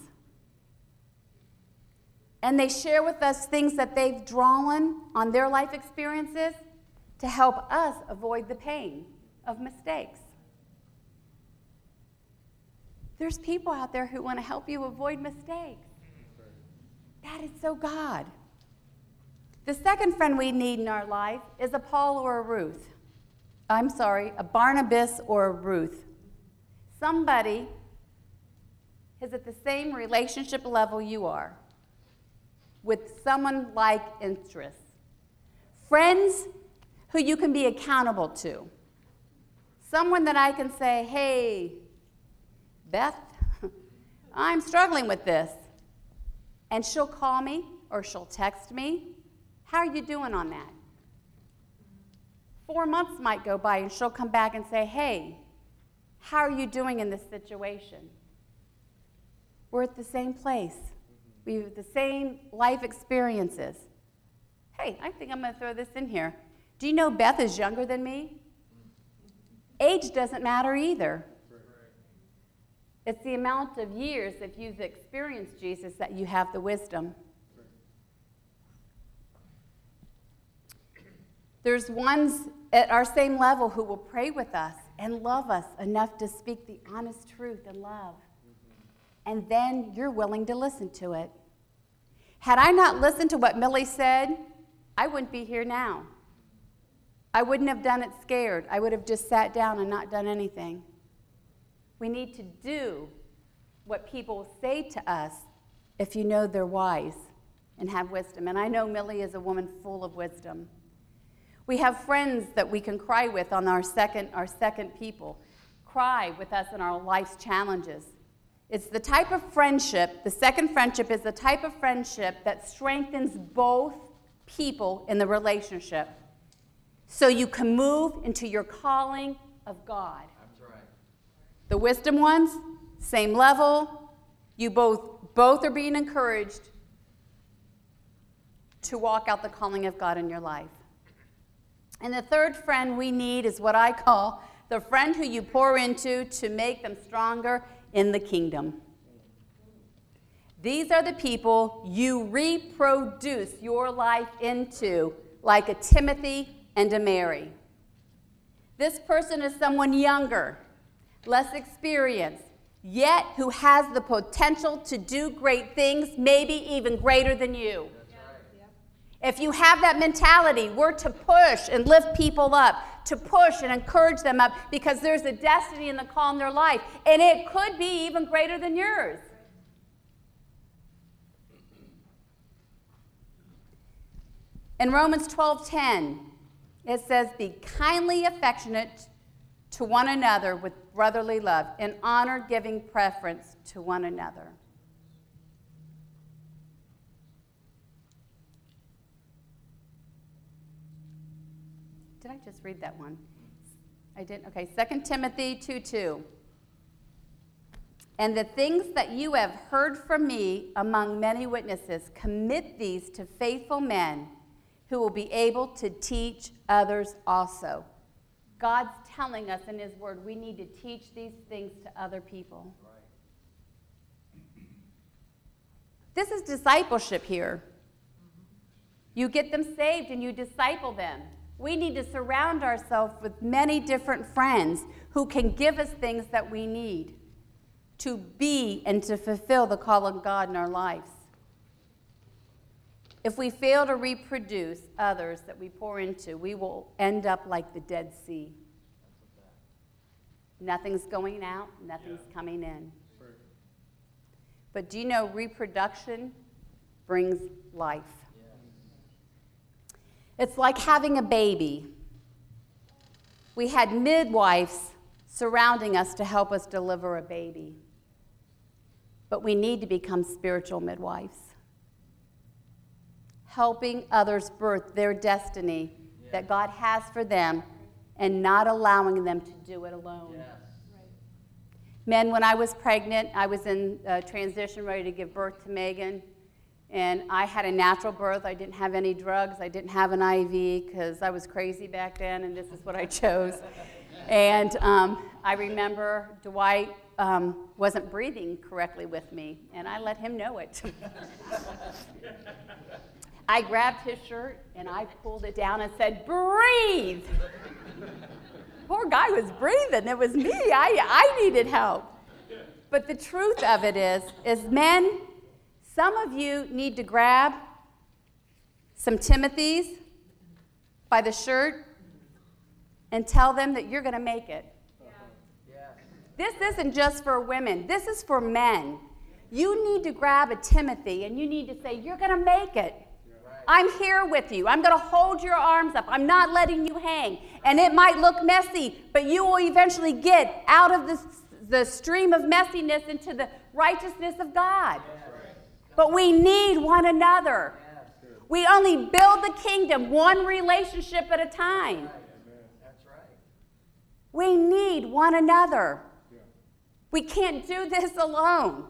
and they share with us things that they've drawn on their life experiences to help us avoid the pain of mistakes. There's people out there who want to help you avoid mistakes. That is so God. The second friend we need in our life is a Paul or a Ruth. I'm sorry, a Barnabas or a Ruth. Somebody is at the same relationship level you are with someone like interests. Friends who you can be accountable to. Someone that I can say, hey, Beth, I'm struggling with this. And she'll call me or she'll text me. How are you doing on that? Four months might go by and she'll come back and say, hey, how are you doing in this situation? We're at the same place. We have the same life experiences. Hey, I think I'm going to throw this in here. Do you know Beth is younger than me? Age doesn't matter either. It's the amount of years, that you've experienced Jesus, that you have the wisdom. There's ones at our same level who will pray with us and love us enough to speak the honest truth and love and then you're willing to listen to it. Had I not listened to what Millie said, I wouldn't be here now. I wouldn't have done it scared. I would have just sat down and not done anything. We need to do what people say to us if you know they're wise and have wisdom. And I know Millie is a woman full of wisdom. We have friends that we can cry with on our second, our second people, cry with us in our life's challenges. It's the type of friendship, the second friendship is the type of friendship that strengthens both people in the relationship so you can move into your calling of God. That's right. The wisdom ones, same level. You both both are being encouraged to walk out the calling of God in your life. And the third friend we need is what I call the friend who you pour into to make them stronger in the kingdom. These are the people you reproduce your life into, like a Timothy and a Mary. This person is someone younger, less experienced, yet who has the potential to do great things, maybe even greater than you. If you have that mentality, we're to push and lift people up, to push and encourage them up because there's a destiny and the call in their life, and it could be even greater than yours. In Romans 12:10, it says, "Be kindly affectionate to one another with brotherly love, in honor giving preference to one another." Did I just read that one? I didn't. Okay, 2 Timothy 2 2. And the things that you have heard from me among many witnesses, commit these to faithful men who will be able to teach others also. God's telling us in His Word we need to teach these things to other people. This is discipleship here. You get them saved and you disciple them. We need to surround ourselves with many different friends who can give us things that we need to be and to fulfill the call of God in our lives. If we fail to reproduce others that we pour into, we will end up like the Dead Sea. Nothing's going out, nothing's yeah. coming in. But do you know reproduction brings life? It's like having a baby. We had midwives surrounding us to help us deliver a baby. But we need to become spiritual midwives, helping others birth their destiny yeah. that God has for them and not allowing them to do it alone. Yes. Men, when I was pregnant, I was in uh, transition ready to give birth to Megan. And I had a natural birth. I didn't have any drugs. I didn't have an IV because I was crazy back then, and this is what I chose. and um, I remember Dwight um, wasn't breathing correctly with me, and I let him know it. I grabbed his shirt and I pulled it down and said, Breathe! Poor guy was breathing. It was me. I, I needed help. But the truth of it is, is men some of you need to grab some Timothy's by the shirt and tell them that you're going to make it. This isn't just for women, this is for men. You need to grab a Timothy and you need to say, You're going to make it. I'm here with you. I'm going to hold your arms up. I'm not letting you hang. And it might look messy, but you will eventually get out of the, the stream of messiness into the righteousness of God. But we need one another. We only build the kingdom one relationship at a time. We need one another. We can't do this alone.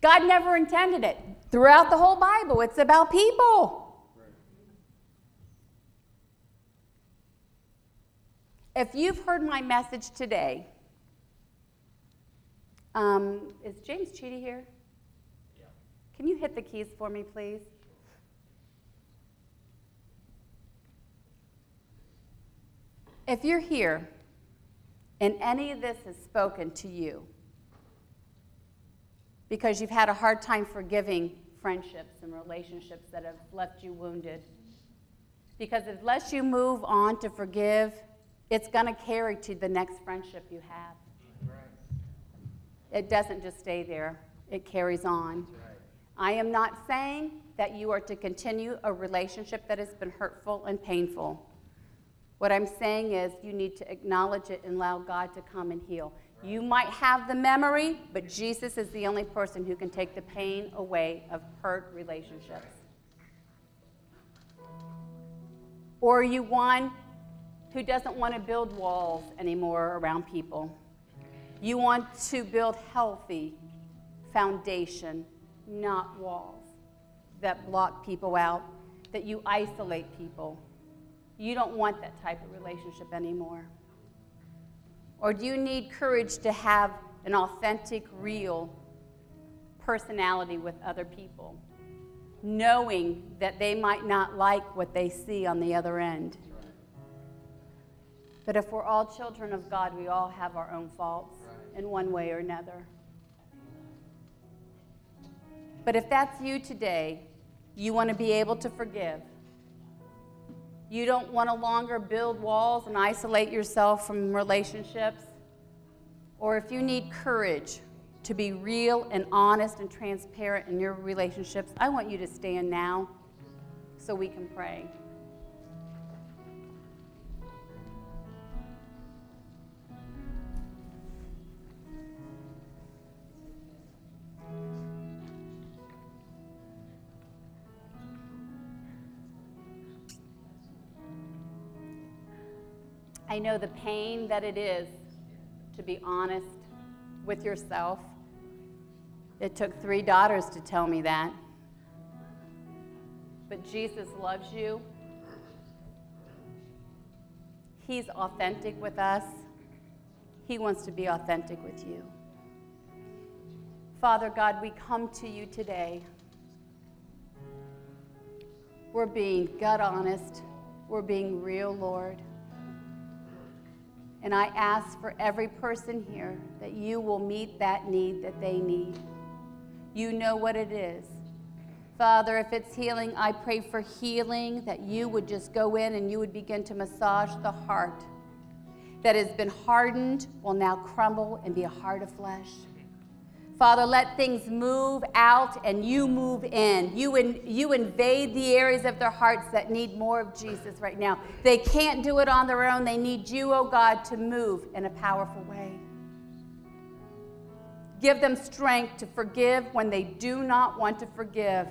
God never intended it. Throughout the whole Bible, it's about people. If you've heard my message today, um, is James Cheedy here? Can you hit the keys for me, please? If you're here and any of this has spoken to you because you've had a hard time forgiving friendships and relationships that have left you wounded, Because unless you move on to forgive, it's going to carry to the next friendship you have. It doesn't just stay there, it carries on. I am not saying that you are to continue a relationship that has been hurtful and painful. What I'm saying is you need to acknowledge it and allow God to come and heal. You might have the memory, but Jesus is the only person who can take the pain away of hurt relationships. Or are you one who doesn't want to build walls anymore around people? You want to build healthy foundation, not walls that block people out, that you isolate people. You don't want that type of relationship anymore. Or do you need courage to have an authentic, real personality with other people, knowing that they might not like what they see on the other end? But if we're all children of God, we all have our own faults in one way or another. But if that's you today, you want to be able to forgive. You don't want to longer build walls and isolate yourself from relationships. Or if you need courage to be real and honest and transparent in your relationships, I want you to stand now so we can pray. I know the pain that it is to be honest with yourself. It took three daughters to tell me that. But Jesus loves you. He's authentic with us. He wants to be authentic with you. Father God, we come to you today. We're being gut honest. We're being real, Lord. And I ask for every person here that you will meet that need that they need. You know what it is. Father, if it's healing, I pray for healing, that you would just go in and you would begin to massage the heart that has been hardened, will now crumble and be a heart of flesh. Father, let things move out and you move in. You, in, you invade the areas of their hearts that need more of Jesus right now. They can't do it on their own. They need you, oh God, to move in a powerful way. Give them strength to forgive when they do not want to forgive.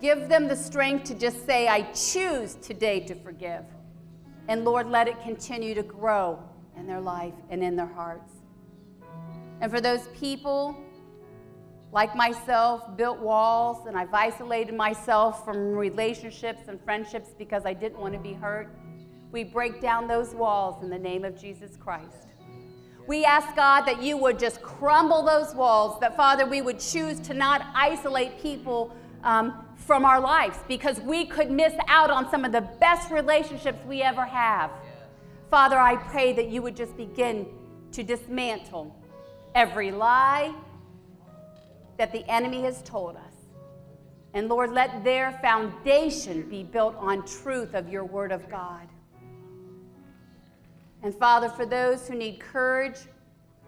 Give them the strength to just say, I choose today to forgive. And Lord, let it continue to grow in their life and in their hearts. And for those people like myself, built walls and I've isolated myself from relationships and friendships because I didn't want to be hurt, we break down those walls in the name of Jesus Christ. We ask God that you would just crumble those walls, that Father, we would choose to not isolate people um, from our lives because we could miss out on some of the best relationships we ever have. Father, I pray that you would just begin to dismantle every lie that the enemy has told us. And Lord, let their foundation be built on truth of your word of God. And Father, for those who need courage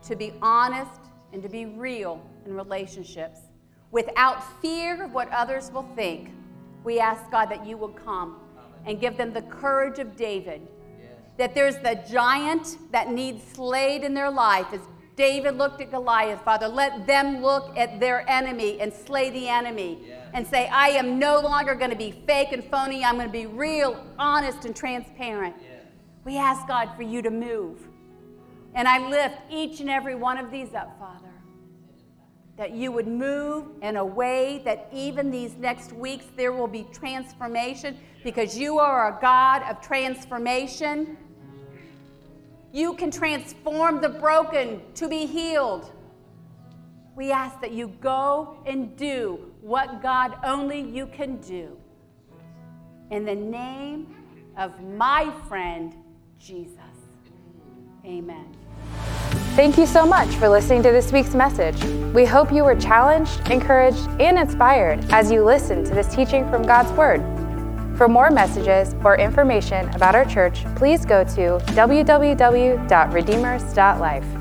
to be honest and to be real in relationships without fear of what others will think, we ask God that you will come and give them the courage of David. That there's the giant that needs slayed in their life is David looked at Goliath, Father. Let them look at their enemy and slay the enemy yeah. and say, I am no longer going to be fake and phony. I'm going to be real, honest, and transparent. Yeah. We ask God for you to move. And I lift each and every one of these up, Father. That you would move in a way that even these next weeks there will be transformation because you are a God of transformation. You can transform the broken to be healed. We ask that you go and do what God only you can do. In the name of my friend Jesus. Amen. Thank you so much for listening to this week's message. We hope you were challenged, encouraged, and inspired as you listened to this teaching from God's Word. For more messages or information about our church, please go to www.redeemers.life.